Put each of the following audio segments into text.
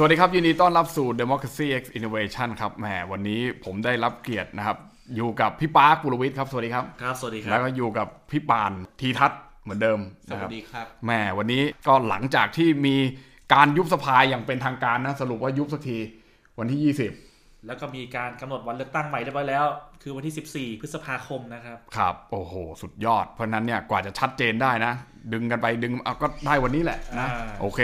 สวัสดีครับยินดีต้อนรับสู่ Democracy X Innovation ครับแหมวันนี้ผมได้รับเกียรตินะครับ อยู่กับพี่ปาร์คปุรวิทย์ครับ สวัสดีครับ ครับ สวัสดีครัแล้บวก็อยู่กับพี่ปานทีทัศน์เหมือนเดิมสนะควัรับสดีครับแหมวันนี้ก็หลังจากที่มีการยุบสภาอย่างเป็นทางการนะ สรุปว่ายุบสักทีวันที่ 20 แล้วก็มีการกำหนดวันเลือกตั้งใหม่เรียบร้อยแล้ว คือวันที่ 14 พฤษภาคมนะครับ ครับ โอ้โห สุดยอด เพราะฉะนั้นเนี่ยกว่าจะชัดเจนได้นะ ดึงกันไปดึงเอาก็ได้วันนี้แหละนะอ่าโอเค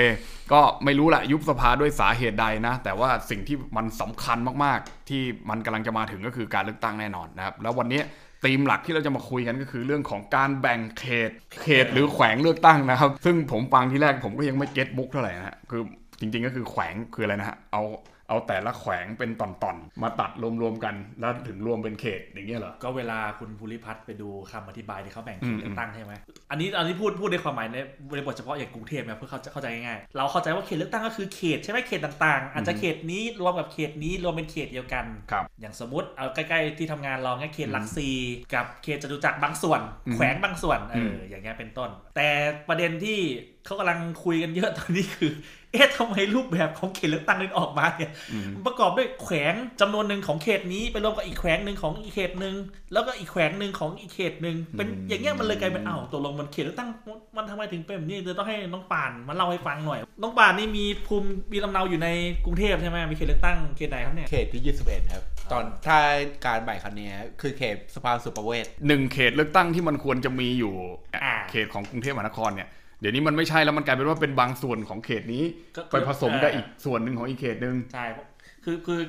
ก็ไม่รู้แหละยุบสภาด้วยสาเหตุใดนะ แต่ว่าสิ่งที่มันสำคัญมากๆ ที่มันกำลังจะมาถึงก็คือการเลือกตั้งแน่นอนนะครับ แล้ววันนี้ธีมหลักที่เราจะมาคุยกันก็คือเรื่องของการแบ่งเขต เขตหรือแขวงเลือกตั้งนะครับ ซึ่งผมฟังที่แรกผมก็ยังไม่เก็ตบุ๊กเท่าไหร่นะฮะคือจริงๆก็คือแขวงคืออะไรนะฮะเอา เอาแต่ละแขวงเป็นตอนๆ มาตัดรวมๆกันแล้วถึงรวมเป็นเขตอย่างเงี้ยเหรอ ก็เวลาคุณภูริพัฒน์ไปดูคำอธิบายที่เขาแบ่งอืเขมตเลือกตั้งใช่ไหมอันนี้อันนี้พูดพูดในความหมายในบริบทเฉพาะอย่างกรุงเทพเนี่ยเพื่อเขาเข้าใจง่ายๆเราเข้าใจว่าเขตเลือกตั้งก็คือเขตใช่ไหมเขตต่างๆ อาจจะเขตนี้รวมกับเขตนี้รวมเป็นเขตเดียวกันครับอย่างสมมติเอาใกล้ๆที่ทำงานเราเนี่ยเขตหลักซีกับเขตจตุจักรบางส่วนอืมแขวงบางส่วนเออือมอย่างเงี้ยเป็นต้น แต่ประเด็นที่เขากำลังคุยกันเยอะตอนนี้คือ เอ๊ะทำไมรูปแบบของเขตเลือกตั้งนึงออกมาเนี่ยอืมประกอบด้วยแขวงจำนวนหนึ่งของเขตนี้ไปรวมกับอีกแขวงหนึ่งของอีกเขตหนึ่งแล้วก็อีกแขวงหนึ่งของอีกเขตหนึ่งเป็นอืมอย่างเงี้ยมันเลยกลายเป็นอ้าวตกลงมันเขตเลือกตั้งมันทำไมถึงเป็นแบบนี้เดี๋ยวต้องให้น้องป่านมาเล่าให้ฟังหน่อยน้องป่านนี่มีภูมิมีลำเนาอยู่ในกรุงเทพใช่ไหมมีเขตเลือกตั้งเขตไหนครับเนี่ยเขตที่ 21 ครับ ตอนถ้าการแบ่งครั้งนี้คือเขตสภาสุประเวศหนึ่งเขตเลือกตั้งที่มันควรจะมีอยู่อ่าเขตของกรุงเทพมหานครเนี่ย เดี๋ยวนี้มันไม่ใช่แล้วมันกลายเป็นว่าเป็นบางส่วนของเขตนี้ก็ไปผสมกับอีกส่วนหนึ่งของอีกเขตหนึ่งใช่คือคือ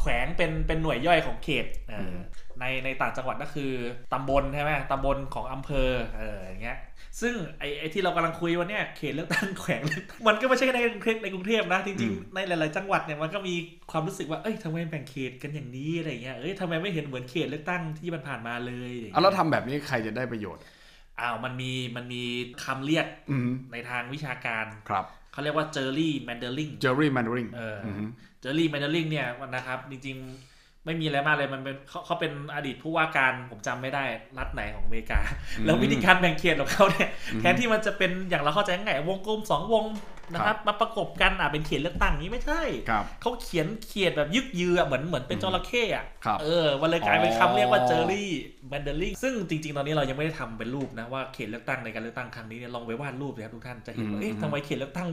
แขวงเป็นเป็นหน่วยย่อยของเขตเอออมในในต่างจังหวัดก็คือตำบลใช่ไหมตำบลของอำเภอเอออย่างเงี้ยซึ่งไอ้ไอ้ที่เรากำลังคุยวันเนี้ยเขตเลือกตั้งแขวงเลือกตั้งมันก็ไม่ใช่แค่ในกรุงเทพในกรุงเทพนะจริงๆในหลายๆจังหวัดเนี่ยมันก็มีความรู้สึกว่าเอ้ยทำไมแบ่งเขตกันอย่างนี้อะไรเงี้ยเอ้ยทำไมไม่เห็นเหมือนเขตเลือกตั้งที่มันผ่านมาเลยอย่างเอาเงี้ยแล้วทำแบบนี้ใครจะได้ประโยชน์ อ้าวมันมีมันมีคำเรียกอืมในทางวิชาการครับเขาเรียกว่า gerrymandering gerrymandering เอออ gerrymandering เนี่ยนะครับ จริงๆไม่มีอะไรมากเลยมันเป็นเขาเขาเป็นอดีตผู้ว่าการผมจำไม่ได้รัฐไหนของอเมริกา แล้ววิธีการแบ่งเขตของเขาเนี่ยแทนที่มันจะเป็นอย่างเราเข้าใจง่ายวงกลมสองวง นะครับมาประกบกันอะเป็นเขตเลือกตั้งนี้ไม่ใช่ครับเขาเขียนเขียนแบบยึกยืออะเหมือนเหมือนเป็นจระเข้อะครับเออมันเลยกลายเป็นอ๋อคำเรียกว่า gerrymandering ซึ่งจริง ๆ ตอนนี้เรายังไม่ได้ทำเป็นรูปนะว่าเขตเลือกตั้งในการเลือกตั้งครั้งนี้เนี่ยลองไปวาดรูปเลยครับทุกท่านจะเห็นว่าเอ๊ะทำไมเขตเลือกตั้ง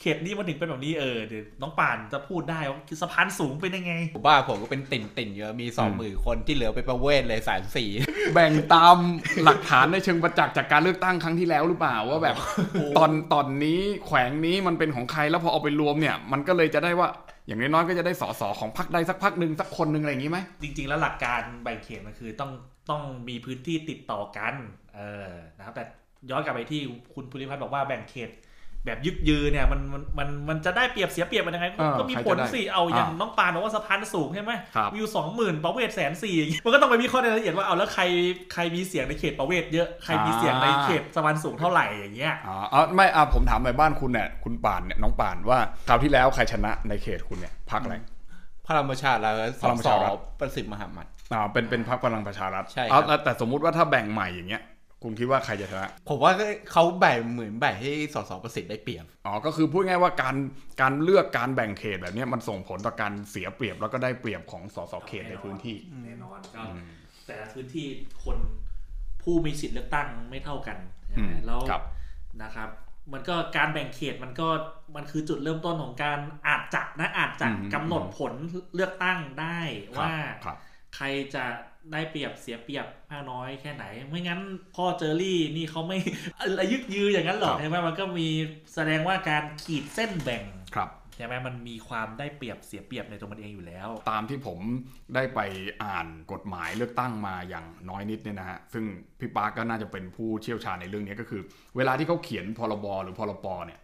เขตนี้มันถึงเป็นแบบนี้เออเดี๋ยวน้องป่านจะพูดได้ว่าสะพานสูงเป็นยังไงผมว่าผมก็เป็นติ่นติ่นๆเยอะมีสองหมื่นคนที่เหลือไปประเวศเลยแสนสี่แบ่งตามหลักฐานในเชิงประจักษ์จากการเลือกตั้งครั้งที่แล้วหรือเปล่าว่าแบบตอนตอนนี้แขวงนี้มันเป็นของใครแล้วพอเอาไปรวมเนี่ย มันก็เลยจะได้ว่าอย่างน้อยๆก็จะได้สอสอของพรรคใดสักพรรคหนึ่งสักคนหนึ่งอะไรอย่างนี้ไหมจริง ๆ แล้วหลักการแบ่งเขตมันคือต้องต้องมีพื้นที่ติดต่อกันเออนะครับแต่ย้อนกลับไปที่คุณภูริพัฒน์บอกว่าแบ่งเขต แบบยึกยือเนี่ยมันมันมันมันจะได้เปรียบเสียเปรียบมันยังไงเออก็มีใครผจะลได้สิเอาอย่างอ่าน้องปานบอกว่าสะพานสูงใช่ไหมครับวิวสองหมื่นประเวศแสนสี่มันก็ต้องไปวิเคราะห์ในรายละเอียดว่าเอาแล้วใครใครมีเสียงในเขตประเวศเยอะใครมีเสียงในเขตสะพานสูงเท่าไหร่อย่างเงี้ยอ๋อเอาไม่อะผมถามไปบ้านคุณเนี่ยคุณป่านเนี่ยน้องป่านว่าคราวที่แล้วใครชนะในเขตคุณเนี่ยพรรคอะไรพลังประชารัฐพลังประชารัฐสประสิทธิ์มหามัดอ่าเป็นเป็นพรรคพลังประชารัฐใช่ครับเอาแล้วแต่สมมุติว่าถ้าแบ่งใหม่อย่างเงี้ย คุณคิดว่าใครจะชนะผมว่าเขาแบ่งเหมือนแบ่งให้สสประสิทธิ์ได้เปรียบอ๋อก็คือพูดง่ายว่าการการเลือกการแบ่งเขตแบบเนี้ยมันส่งผลต่อการเสียเปรียบแล้วก็ได้เปรียบของสสเขตในพื้นที่แน่นอนก็แต่ละพื้นที่คนผู้มีสิทธิ์เลือกตั้งไม่เท่ากันใช่ไหมอืมแล้วครับนะครับ มันก็การแบ่งเขตมันก็มันคือจุดเริ่มต้นของการอาจจะนะอาจจะอืมกำหนดผลเลือกตั้งได้ครับว่าครับ ใครจะได้เปรียบเสียเปรียบมากน้อยแค่ไหน ไม่งั้นพ่อเจอรี่นี่เขาไม่อะไรยึกยืออย่างนั้นหรอกครับใช่ไหมมันก็มีแสดงว่าการขีดเส้นแบ่งครับใช่ไหมมันมีความได้เปรียบเสียเปรียบในตัวมันเองอยู่แล้ว ตามที่ผมได้ไปอ่านกฎหมายเลือกตั้งมาอย่างน้อยนิดเนี่ยนะฮะ ซึ่งพี่ปาร์คก็น่าจะเป็นผู้เชี่ยวชาญในเรื่องนี้ก็คือ เวลาที่เขาเขียนพรบหรือพรปเนี่ยครับ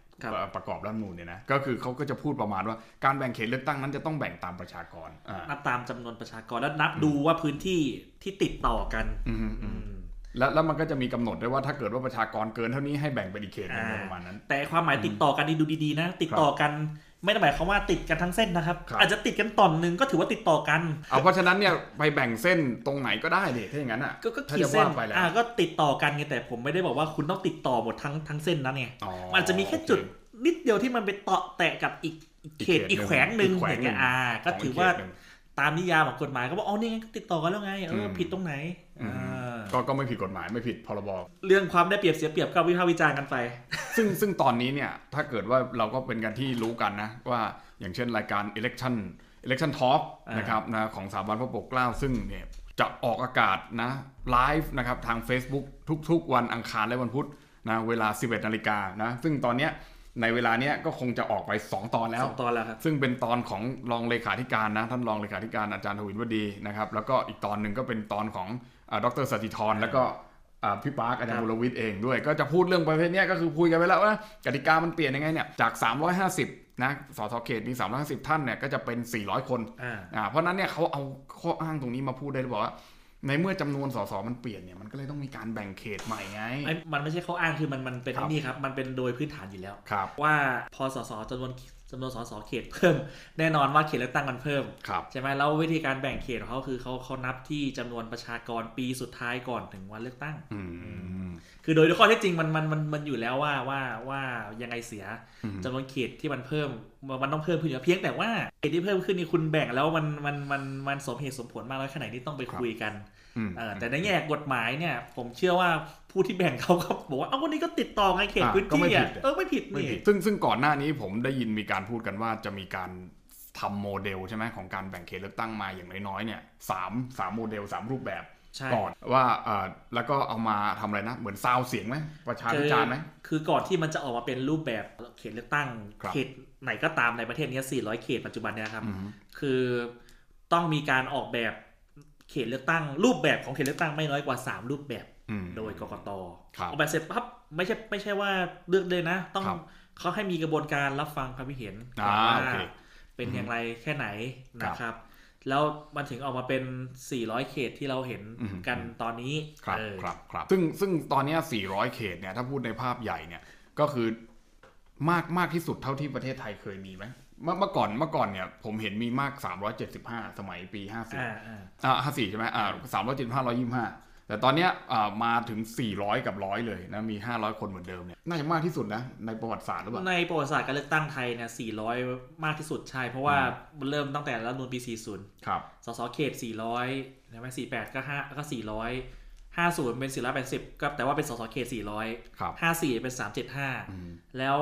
ประกอบรัฐธรรมนูญเนี่ยนะก็คือเขาก็จะพูดประมาณว่าการแบ่งเขตเลือกตั้งนั้นจะต้องแบ่งตามประชากรอ่านับตามจำนวนประชากรแล้วนับดูว่าพื้นที่ที่ติดต่อกันอืมอืมอืมแล้วแล้วมันก็จะมีกำหนดด้วยว่าถ้าเกิดว่าประชากรเกินเท่านี้ให้แบ่งเป็นอีกเขตหนึงอ่าประมาณนั้น แต่ความหมายติดต่อกันนี่ดูดีๆนะ ติดต่อกัน ไม่ได้หมายความว่าติดกันทั้งเส้นนะครับ ครับ อาจจะติดกันตอนหนึ่งก็ถือว่าติดต่อกัน เอาเพราะฉะนั้นเนี่ยไปแบ่งเส้นตรงไหนก็ได้ดิถ้าอย่างนั้นอะก็ก็ถ้าขีดจะเส้นว่าไปแล้วอ่าก็ติดต่อกันไงแต่ผมไม่ได้บอกว่าคุณต้องติดต่อหมดทั้งทั้งเส้นนั้นไงอ๋อมันอาจจะมีแค่โอเจุดนิดเดียวที่มันไปเตาะแตะกับอีกเขตอีกแขวงหนึ่งอีกแขวองย่างหนึ่เงี้งยอ่า ก็ของถือว่าเขตหนึ่ง ตามนิยามของกฎหมายก็บอกอ๋อนี่ไงก็ติดต่อกันแล้วไงเอออม ผิดตรงไหนอืมอ่า ก็ก็ไม่ผิดกฎหมายไม่ผิดพรบเรื่องความได้เปรียบเสียเปรียบก็วิพากษ์วิจารณ์กันไป ซึ่งซึ่งตอนนี้เนี่ยถ้าเกิดว่าเราก็เป็นกันที่รู้กันนะว่าอย่างเช่นรายการ election election talk อ่านนะครับนะของสถาบันพระปกเกล้าซึ่งเนี่ยจะออกอากาศนะไลฟ์นะครับทาง Facebook ทุกๆ วันอังคารและวันพุธนะเวลา 11นาฬิกานะซึ่งตอนเนี้ย ในเวลาเนี้ยก็คงจะออกไป 2 ตอนแล้วสองตอนแล้วครับ ซึ่งเป็นตอนของรองเลขาธิการนะท่านรองเลขาธิการอาจารย์ทวินวดีนะครับแล้วก็อีกตอนหนึ่งก็เป็นตอนของอาดรสติธรแล้วก็อ่าพี่ปาร์คอาจารย์บุรวิทย์เองด้วย ก็จะพูดเรื่องประเภทเนี้ยก็คือคุยกันไปแล้วว่ากติกามันเปลี่ยนยังไงเนี่ยจาก 350นะสสเขตมี350 ท่านเนี่ยก็จะเป็น 400 คนอ่าอ่าเพราะฉะนั้นเนี่ยเขาเอาข้ออ้างตรงนี้มาพูดได้เลยบอกว่า ในเมื่อจำนวนสสมันเปลี่ยนเนี่ยมันก็เลยต้องมีการแบ่งเขตใหม่ไงไอ้มันไม่ใช่ข้ออ้างคือมันมันเป็นครับไอ้นี่ครับ มันเป็นโดยพื้นฐานอยู่แล้วครับว่าพอสสจำนวนจำนวนสสเขตเพิ่ม แน่นอนว่าเขตเลือกตั้งมันเพิ่มครับใช่ไหมแล้ววิธีการแบ่งเขตของเขาคือเขาเขานับที่จำนวนประชากรปีสุดท้ายก่อนถึงวันเลือกตั้งอืม คือโดยข้อเท็จจริงมันมันมันมันอยู่แล้วว่าว่าว่ายังไงเสียอืมจำนวนเขตที่มันเพิ่มมันมันต้องเพิ่มขึ้นอยู่แล้วเพียงแต่ว่าเขตที่เพิ่มขึ้นนี่คุณแบ่งแล้วมันมันมันมันสมเหตุสมผลมากน้อยแค่ไหนนี่ต้องไปคุยกันอืมเออแต่ในแง่กฎหมายเนี่ย ผมเชื่อว่าผู้ที่แบ่งเขาก็บอกว่า เอ้าวันนี้ก็ติดต่อไงเขตอะพื้นก็ไม่ที่ผิอะดเออไม่ผิดไม่นี่ผิดซึ่งซึ่งก่อนหน้านี้ผมได้ยินมีการพูดกันว่าจะมีการทำโมเดลใช่ไหมของการแบ่งเขตเลือกตั้งมาอย่างน้อยๆเนี่ยสามสามโมเดลสามรูปแบบใช่ ก่อนว่าเออแล้วก็เอามาทำอะไรนะ เหมือนซาวเสียงไหมประชาพิจารณ์ไหมคือก่อนที่มันจะออกมาเป็นรูปแบบเขตเลือกตั้งครับเขตไหนก็ตามในประเทศเนี้ย400 เขตปัจจุบันเนี่ยนะครับอืมคือต้องมีการออกแบบเขตเลือกตั้ง รูปแบบของเขตเลือกตั้งไม่น้อยกว่า 3 รูปแบบอืมโดยกกตครับออกแบบเสร็จปั๊บไม่ใช่ไม่ใช่ว่าเลือกเลยนะ ต้องครับเขาให้มีกระบวนการรับฟังความคิดเห็นอ่าว่าโอเคเป็นอย่างไรแค่ไหนครับนะครับ แล้วมันถึงออกมาเป็น 400 เขตที่เราเห็นกันตอนนี้ครับครับครับซึ่งซึ่งตอนนี้ 400 เขตเนี่ยถ้าพูดในภาพใหญ่เนี่ยก็คือมากมากที่สุดเท่าที่ประเทศไทยเคยมีไหมเมื่อก่อนเมื่อก่อนเนี่ยผมเห็นมีมาก 375 สมัยปี 50อ่า54 ใช่ไหมอ่า375 125 แต่ตอนเนี้ยอ่ามาถึงสี่ร้อยกับร้อยเลยนะ มีห้าร้อยคนเหมือนเดิมเนี่ย น่าจะมากที่สุดนะ ในประวัติศาสตร์หรือเปล่า ในประวัติศาสตร์การเลือกตั้งไทยเนี่ย 400 มากที่สุดใช่ เพราะว่ามันเริ่มตั้งแต่รัฐธรรมนูลปี 40 ครับ สสเขต 400ใช่ไหม48 ก็ 5 ก็ 400 50 เป็น 480 ก็แต่ว่าเป็นสสเขต 400 ครับ 54 เป็นอืม375 แล้ว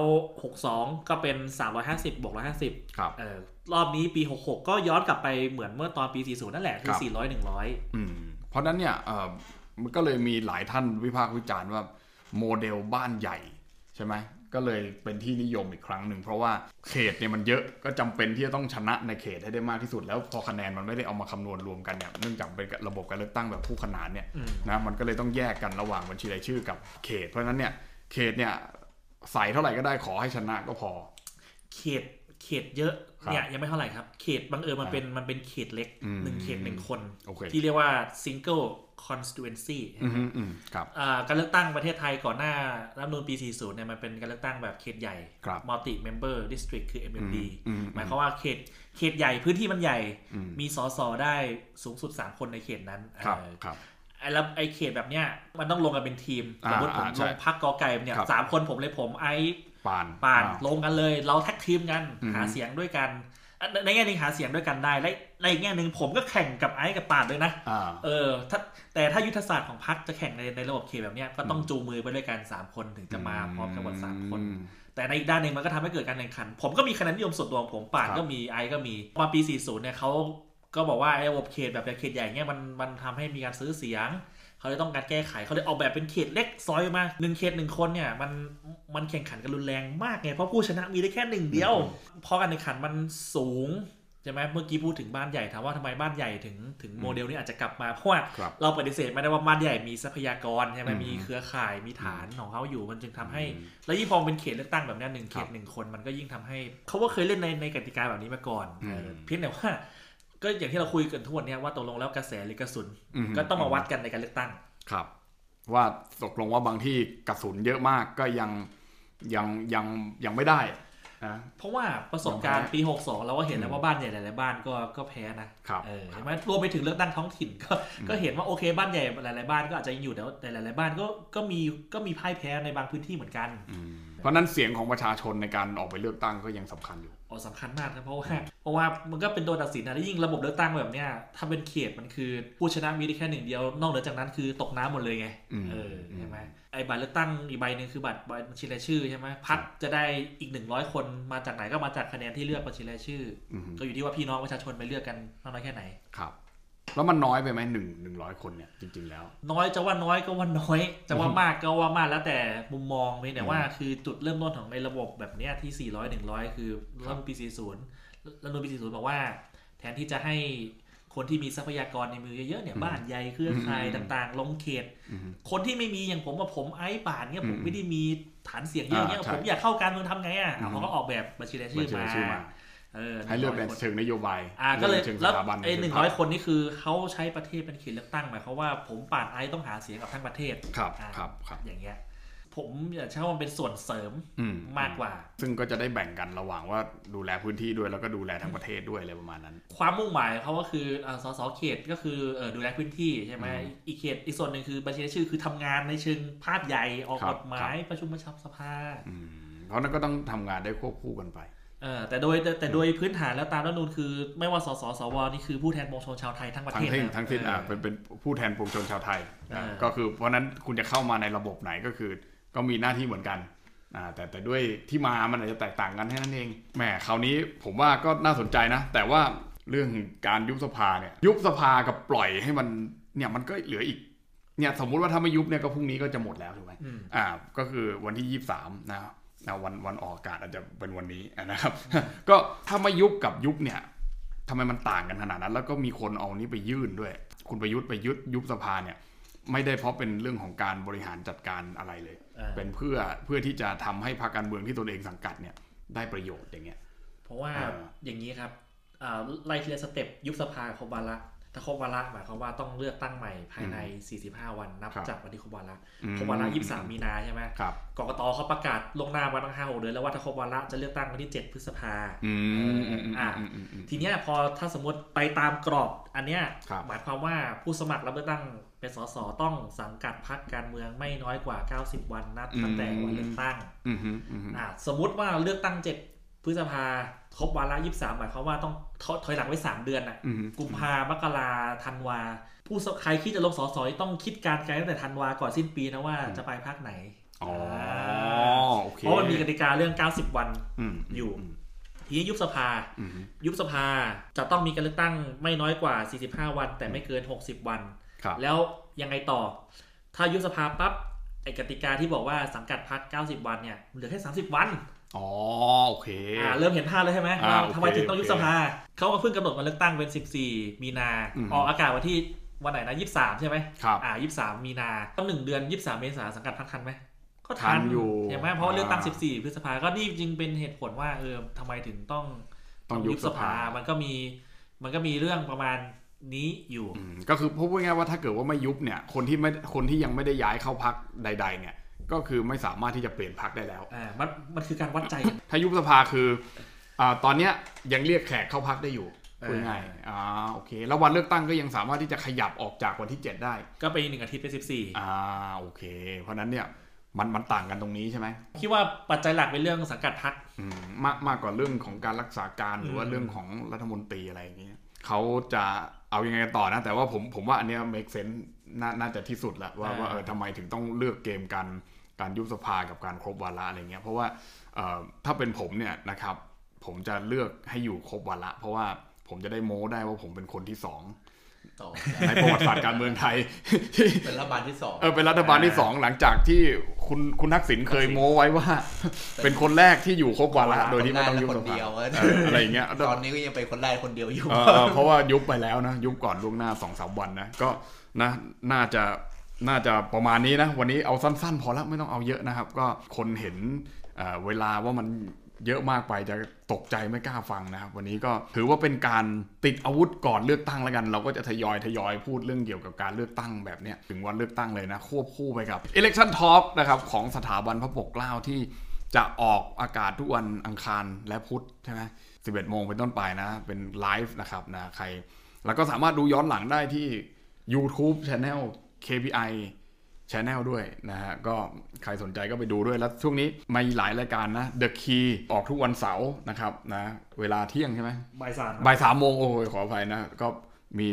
62 ก็เป็น 350 บวก 150 ครับเออรอบนี้ปี 66 ก็ย้อนกลับไปเหมือนเมื่อตอนปี 40 นั่นแหละ คือครับ400 100 อืมเพราะฉะนั้นเนี่ยเอ่อ มันก็เลยมีหลายท่านวิพากษ์วิจารณ์ว่าโมเดลบ้านใหญ่ใช่ไหมก็เลยเป็นที่นิยมอีกครั้งหนึ่งเพราะว่าเขตเนี่ยมันเยอะก็จำเป็นที่จะต้องชนะในเขตให้ได้มากที่สุด แล้วพอคะแนนมันไม่ได้เอามาคำนวณรวมกันเนี่ยเนื่องจากเป็นระบบการเลือกตั้งแบบคู่ขนานเนี่ยนะมันก็เลยต้องแยกกันระหว่างบัญชีรายชื่อกับเขต เพราะฉะนั้นเนี่ยเขตเนี่ยใส่เท่าไหร่ก็ได้ขอให้ชนะก็พอ เขต เขตเยอะครับเนี่ยยังไม่เท่าไหร่ครับ เขตบังเอิญมันเป็นมันเป็นเขตเล็กอืมหนึ่งเขตหนึ่งคนโอเคที่เรียกว่า single constituency อืมฮึอืมครับอ่าการเลือกตั้งประเทศไทยก่อนหน้ารัฐธรรมนูลปี 40 เนี่ยมันเป็นการเลือกตั้งแบบเขตใหญ่ครับ multi member district คือ MMD อืมอืมหมายความว่าเขตเขตใหญ่พื้นที่มันใหญ่อืมมีสสได้สูงสุด 3 คนในเขตนั้นครับเออครับไอ้แล้วไอ้เขตแบบเนี้ยมันต้องลงกันเป็นทีมอ่าสมมติผมอ่าใช่ลงพักกอไก่เนี่ยครับสามคนผมเลยผมไอ้ ปานปานอ่ลงกันเลย เราแท็กทีมกันอืมหาเสียงด้วยกันอะในในแง่หนึงหาเสียงด้วยกันได้และในอีกแง่หนึ่งผมก็แข่งกับไอ้กับปานด้วยนะอ่าเออถ้าแต่ถ้ายุทธศาสตร์ของพรรคจะแข่งในในระบบเขตแบบเนี้ยก็ต้องจูงมือไปด้วยกัน3คนถึงจะมาพร้อมกันหมดสามคนอืมแต่ในอีกด้านหนึ่งมันก็ทำให้เกิดการแข่งขัน ผมก็มีคะแนนนิยมส่วนตัวของผมป่านครับก็มีไอซ์ก็มีมาปี 40เนี่ยเขาก็บอกว่าไอ้ระบบเขตแบบเขตใหญ่เนี่ยมันมันทำให้มีการซื้อเสียง เขาเลยต้องการแก้ไขเขาเลยออกแบบเป็นเขตเล็กซอยมาหนึ่งเขตหนึ่งคนเนี่ยมันมันแข่งขันกันรุนแรงมากไงเพราะผู้ชนะมีได้แค่หนึ่งเดียวเพราะการแข่งขันมันสูงใช่ไหมเมื่อกี้พูดถึงบ้านใหญ่ถามว่าทำไมบ้านใหญ่ถึงถึงโมเดลนี้อาจจะกลับมาเพราะว่าครับเราปฏิเสธไม่ได้ว่าบ้านใหญ่มีทรัพยากรใช่ไหมอืมมีเครือข่ายมีฐานของเขาอยู่มันจึงทำให้อืมแล้วยิ่งพอเป็นเขตเลือกตั้งแบบเนี้ยหนึ่งเขครัตบหนึ่งคนมันก็ยิ่งทำให้เขาว่าเคยเล่นในในกติกาแบบนี้มาก่อนอืมเออเพียงแต่ว่า ก็อย่างที่เราคุยกันทุกวันเนี้ยว่าตกลงแล้วกระแสหรือกระสุนอืมก็ต้องมาวัดกันในการเลือกตั้งครับ ว่าตกลงว่าบางที่กระสุนเยอะมากก็ยังยังยังยังไม่ได้นะเพราะว่าประสบการณ์ปี 62 เราก็เห็นแล้วว่าบ้านใหญ่หลายๆบ้านก็ก็แพ้นะครับเออเห็นไหมรวมไปถึงเลือกตั้งท้องถิ่นก็ก็เห็นว่าโอเคบ้านใหญ่หลายๆบ้านก็อาจจะยังอยู่แต่ว่าแต่หลายๆบ้านก็ก็มีก็มีพ่ายแพ้ในบางพื้นที่เหมือนกันอืมเพราะฉะนั้นเสียงของประชาชนในการออกไปเลือกตั้งก็ยังสำคัญอยู่ อ๋อสำคัญมากครับเพราะว่าเพราะว่ามันก็เป็นตัวตัดสินนะแล้วยิ่งระบบเลือกตั้งแบบเนี้ยถ้าเป็นเขตมันคือผู้ชนะมีได้แค่หนึ่งเดียว นอกเหนือจากนั้นคือตกน้ำหมดเลยไงอืมเออใช่ไหมไอ้บัตรเลือกตั้งอีกใบหนึ่งคือบัตรบัญชีรายชื่อใช่ไหมพักจะได้อีกหนึ่งร้อยคนมาจากไหนก็มาจากคะแนนที่เลือกบัญชีรายชื่ออืมก็อยู่ที่ว่าพี่น้องประชาชนไปเลือกกันมากน้อยแค่ไหนครับ แล้วมันน้อยไปไหมหนึ่งหนึ่งร้อยคนเนี่ยจริง ๆ แล้ว น้อยจะว่าน้อยก็ว่าน้อย จะว่ามากก็ว่ามากแล้วแต่มุมมองเพียงแต่ว่าคือจุดเริ่มต้นของในระบบแบบเนี้ยที่ 400 100 คือเริ่มปี 40แล้วนูนปี 40 บอกว่า แทนที่จะให้คนที่มีทรัพยากรในมือเยอะๆเนี่ยอืมบ้านใหญ่เครือข่ายอืมต่าง ๆ ลงเขตอืมคนที่ไม่มีอย่างผมว่าผมไอ้ป่านเนี่ยผมอืมไม่ได้มีฐานเสียงเยอะเนี่ยอ่าใช่ผมอยากเข้าการเมืองทำไงอะอืมเขาก็ออกแบบบัญชีรายชื่อบัญชีมา รายชื่อมาเออให้เลือกใน100คนเชิงนโยบายอ่าก็เลยเชิงสแล้วถาบันไอ้หเชินึ่งพรร้รอยคคนนี่คือเขาใช้ประเทศเป็นเขตเลือกตั้งหมายความว่าผมป่านไอ้ต้องหาเสียงกับทั้งประเทศครับอ่าครับครับอย่างเงี้ยผมอยากใช้ว่ามันเป็นส่วนเสริมอืมมากกว่า ซึ่งก็จะได้แบ่งกันระหว่างว่าดูแลพื้นที่ด้วยแล้วก็ดูแลทั้งประเทศด้วยอะไรประมาณนั้น ความมุ่งหมายเขาก็คืออ่าสสเขตก็คือเออดูแลพื้นที่ใช่ไหมอืมอีกเขตอีกส่วนหนึ่งคือบัญชีรายชื่อคือทำงานในเชิงภาพใหญ่ออกครับกฎหมายประชุมประชับสภาอืมเพราะนั้นก็ต้องทำงานได้ควบคู่กันไปเออ แต่โดยแต่แต่โดยพื้นฐานแล้วตามรัฐธรรมนูญคือ ไม่ว่าสสสวนี่คือผู้แทนปวงชนชาวไทยทั้งประทั้เทงศสิ้นนะทั้งสิ้นอะเอเป็นเป็นผู้แทนปวงชนชาวไทยอะเออก็คือเพราะฉะนั้นคุณจะเข้ามาในระบบไหนก็คือ ก็มีหน้าที่เหมือนกันอ่าแต่แต่ด้วยที่มามันอาจจะแตกต่างกันแค่นั้นเองแหมคราวนี้ผมว่าก็น่าสนใจนะ แต่ว่าเรื่องการยุบสภาเนี่ยยุบสภากับปล่อยให้มันเนี่ยมันก็เหลืออีกเนี่ยสมมุติว่าถ้าไม่ยุบเนี่ยก็พรุ่งนี้ก็จะหมดแล้วถูกไหมอืมอ่าก็คือวันที่23นะครับนะ วันวันออกอากาศอาจจะเป็นวันนี้นะครับ ก็ถ้าไม่ยุบกับยุบเนี่ยทำไมมันต่างกันขนาดนั้น แล้วก็มีคนเอานี้ไปยื่นด้วย คุณประยุทธ์ไปยุบยุบสภาเนี่ยไม่ได้เพราะเป็นเรื่องของการบริหารจัดการอะไรเลยอ่าเป็นเพื่อเพื่อที่จะทำให้พรรคการเมืองที่ตนเองสังกัดเนี่ยได้ประโยชน์อย่างเงี้ย เพราะว่าเอออย่างนี้ครับอ่าไล่ทีละสเต็ปยุบสภาครบวาระ ถ้าครบวาระหมายความว่าต้องเลือกตั้งใหม่ภายใน 45 วันนับครับจากวันที่ครบวาระอืมครบวาระ 23 มีนาใช่ไหมครับกกตเขาประกาศลวงหน้ามาตั้งห้าหกเดือนแล้วว่าถ้าครบวาระจะเลือกตั้งวันที่ 7 พฤษภาอืมอืมอืมอ่าอืมอืมอืมทีเนี้ยพอถ้าสมมติไปตามกรอบอันเนี้ยครับหมายความว่าผู้สมัครรับเลือกตั้งเป็นสสต้องสังกัดพรรคการเมืองไม่น้อยกว่า 90 วันนับตั้งแต่วันเลือกตั้งอืมอืมอืมอ่าสมมุติว่าเลือกตั้ง7พ ฤษภาครบวาระ23หมายความว่าต้องถถอยหลังไว้3เดือนอะอืมกุมภามกราธันวา ผู้สใครคิดจะลงสสต้องคิดการไกลตั้งแต่ธันวาก่อนสิ้นปีนะว่าจะไปพักไหนอ๋อโอเคเพราะมันมีกติกาเรื่อง 90 วันอืมอยู่ทีนี้ยุบสภาอืมยุบสภาจะต้องมีการเลือกตั้งไม่น้อยกว่า 45 วัน แต่ไม่เกิน 60 วันครับแล้วยังไงต่อ ถ้ายุบสภาปั๊บ ไอกติกาที่บอกว่าสังกัดพัก90 วันเนี่ยเหลือแค่ 30 วันอ๋อโอเคอ่าเริ่มเห็นภาพแล้วใช่ไหมอ่าว่าโอเคทำไมถึงต้องยุบโอเคสภาเขาก็เพิ่งกำหนดวันเลือกตั้งเป็น 14 มีนาอืมออกอากาศวันที่วันไหนนะ23ใช่ไหมครับอ่า23มีนาต้องหนึ่งเดือน23เมษาสังกัดพักทันไหมก็ทันอยู่ใช่ไหมเพราะว่าเลือกตั้งอ่า14พฤษภาก็นี่จึงเป็นเหตุผลว่าเออทำไมถึงต้องต้องยุบสภามันก็มี มันก็มีเรื่องประมาณ นี้อยู่อืมก็คือพูดง่ายๆว่าถ้าเกิดว่าไม่ยุบเนี่ยคนที่ไม่คนที่ยังไม่ได้ย้ายเข้าพักใด ๆ เนี่ย ก็คือไม่สามารถที่จะเปลี่ยนพักได้แล้วอ่ามันมันคือการวัดใจ ถ้ายุบสภาคืออ่าตอนเนี้ยยังเรียกแขกเข้าพักได้อยู่เออพูดง่ายๆอ่าโอเค แล้ววันเลือกตั้งก็ยังสามารถที่จะขยับออกจากวันที่ 7 ได้ ก็ไปหนึ่งอาทิตย์เป็นสิบสี่อ่าโอเค เพราะฉะนั้นเนี่ยมันมันต่างกันตรงนี้ใช่ไหมคิดว่าปัจจัยหลักเป็นเรื่องสังกัดพักอืมมากมากกว่าเรื่องของการรักษาการหรือว่าอืมเรื่องของรัฐมนตรีอะไรอย่างเงี้ย เขาจะเอายังไงกันต่อนะ แต่ว่าผมผมว่าอันเนี้ย make sense น่าน่าจะที่สุดแหละว่าว่าเออทำไมถึงต้องเลือกเกมการการยุบสภากับการครบวาระอะไรเงี้ยเพราะว่าเอ่อถ้าเป็นผมเนี่ยนะครับ ผมจะเลือกให้อยู่ครบวาระ เพราะว่าผมจะได้โม้ได้ว่าผมเป็นคนที่สอง ต่อในประวัติศาสตร์การเมืองไทยที่เป็นรัฐบาลที่สองเออเป็นรัฐบาลที่สองหลังจากที่คุณคุณทักษิณเคยโม้ไว้ว่า เป็นคนแรกที่อยู่ครบวาระโดยที่ไม่ต้องยุบคสนภาเดียวเอออะไรอย่างเงี้ยตอนนี้ก็ยังเป็นคนแรกคนเดียวอยู่เออเออเพราะว่ายุบไปแล้วนะยุบก่อนล่วงหน้าสองสามวันนะก็นะน่าจะน่าจะประมาณนี้นะ วันนี้เอาสั้นๆ พอแล้วไม่ต้องเอาเยอะนะครับ ก็คนเห็นเอ่อเวลาว่ามัน เยอะมากไปจะตกใจไม่กล้าฟังนะครับวันนี้ก็ถือว่าเป็นการติดอาวุธก่อนเลือกตั้งแล้วกัน เราก็จะทยอยทยอยพูดเรื่องเกี่ยวกับการเลือกตั้งแบบเนี้ยถึงวันเลือกตั้งเลยนะ ควบคู่ไปกับ election talk นะครับของสถาบันพระปกเกล้าที่จะออกอากาศทุกวันอังคารและพุธใช่ไหม11 โมงเป็นต้นไปนะ เป็นไลฟ์นะครับนะใคร แล้วก็สามารถดูย้อนหลังได้ที่ YouTube Channel KPI Channel ด้วยนะฮะ ก็ใครสนใจก็ไปดูด้วย แล้วช่วงนี้มีหลายรายการนะ The Key ออกทุกวันเสาร์นะครับนะเวลาเที่ยงใช่ไหมบ่ายสามบ่ายสามโมงโอ้ยขออภัยนะ ก็มี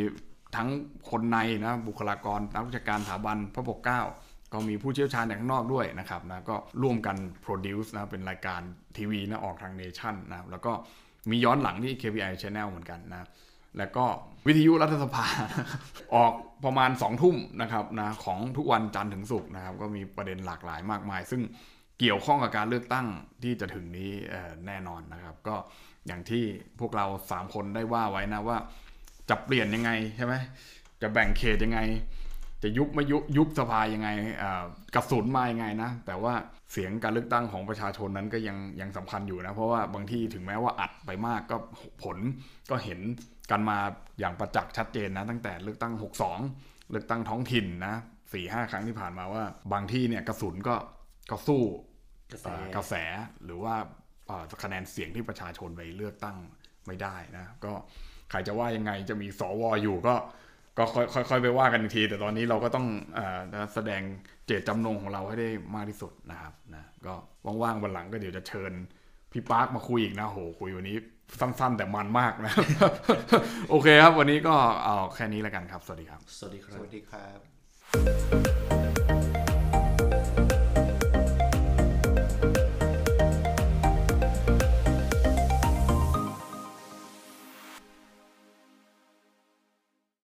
ทั้งคนในนะบุคลากรนักวิชาการสถาบันพระปกเกล้าก็มีผู้เชี่ยวชาญจากข้างนอกด้วยนะครับนะก็ร่วมกัน produce นะเป็นรายการทีวีนะออกทางเนชั่นนะแล้วก็มีย้อนหลังที่ KPI Channel เหมือนกันนะ แล้วก็วิทยุรัฐสภา ออกประมาณ2องทุ่มนะครับนะของทุกวันจันทร์ถึงศุกร์นะครับ ก็มีประเด็นหลากหลายมากมาย ซึ่งเกี่ยวข้องกับการเลือกตั้งที่จะถึงนี้แน่นอนนะครับ ก็อย่างที่พวกเรา 3 คนได้ว่าไว้นะว่า จะเปลี่ยนยังไงใช่ไหมจะแบ่งเขตยังไง จะยุบไม่ยุบยุบสภายังไงอ่ากระสุนมายังไงนะ แต่ว่าเสียงการเลือกตั้งของประชาชนนั้นก็ยังยังสำคัญอยู่นะ เพราะว่าบางที่ถึงแม้ว่าอัดไปมากก็ผลก็เห็นกันมาอย่างประจักษ์ชัดเจนนะ ตั้งแต่เลือกตั้ง 62 เลือกตั้งท้องถิ่นนะสี่ห้าครั้งที่ผ่านมาว่า บางที่เนี่ยกระสุนก็ก็สู้กระแสเอ่อกระแสหรือว่าเอ่อคะแนนเสียงที่ประชาชนไปเลือกตั้งไม่ได้นะ ก็ใครจะว่ายังไงจะมีสวอยู่ก็ ก็ค่อยๆไปว่ากันอีกที แต่ตอนนี้เราก็ต้องอแสดงเจตจำนงของเราให้ได้มากที่สุดนะครับนะก็ว่างๆวันหลังก็เดี๋ยวจะเชิญพี่ปาร์คมาคุยอีกนะโหคุยวันนี้สั้นๆ แต่มันมากนะ โอเคครับ วันนี้ก็เอาแค่นี้แล้วกันครับ สวัสดีครับ สวัสดีครัสวัสดีครับ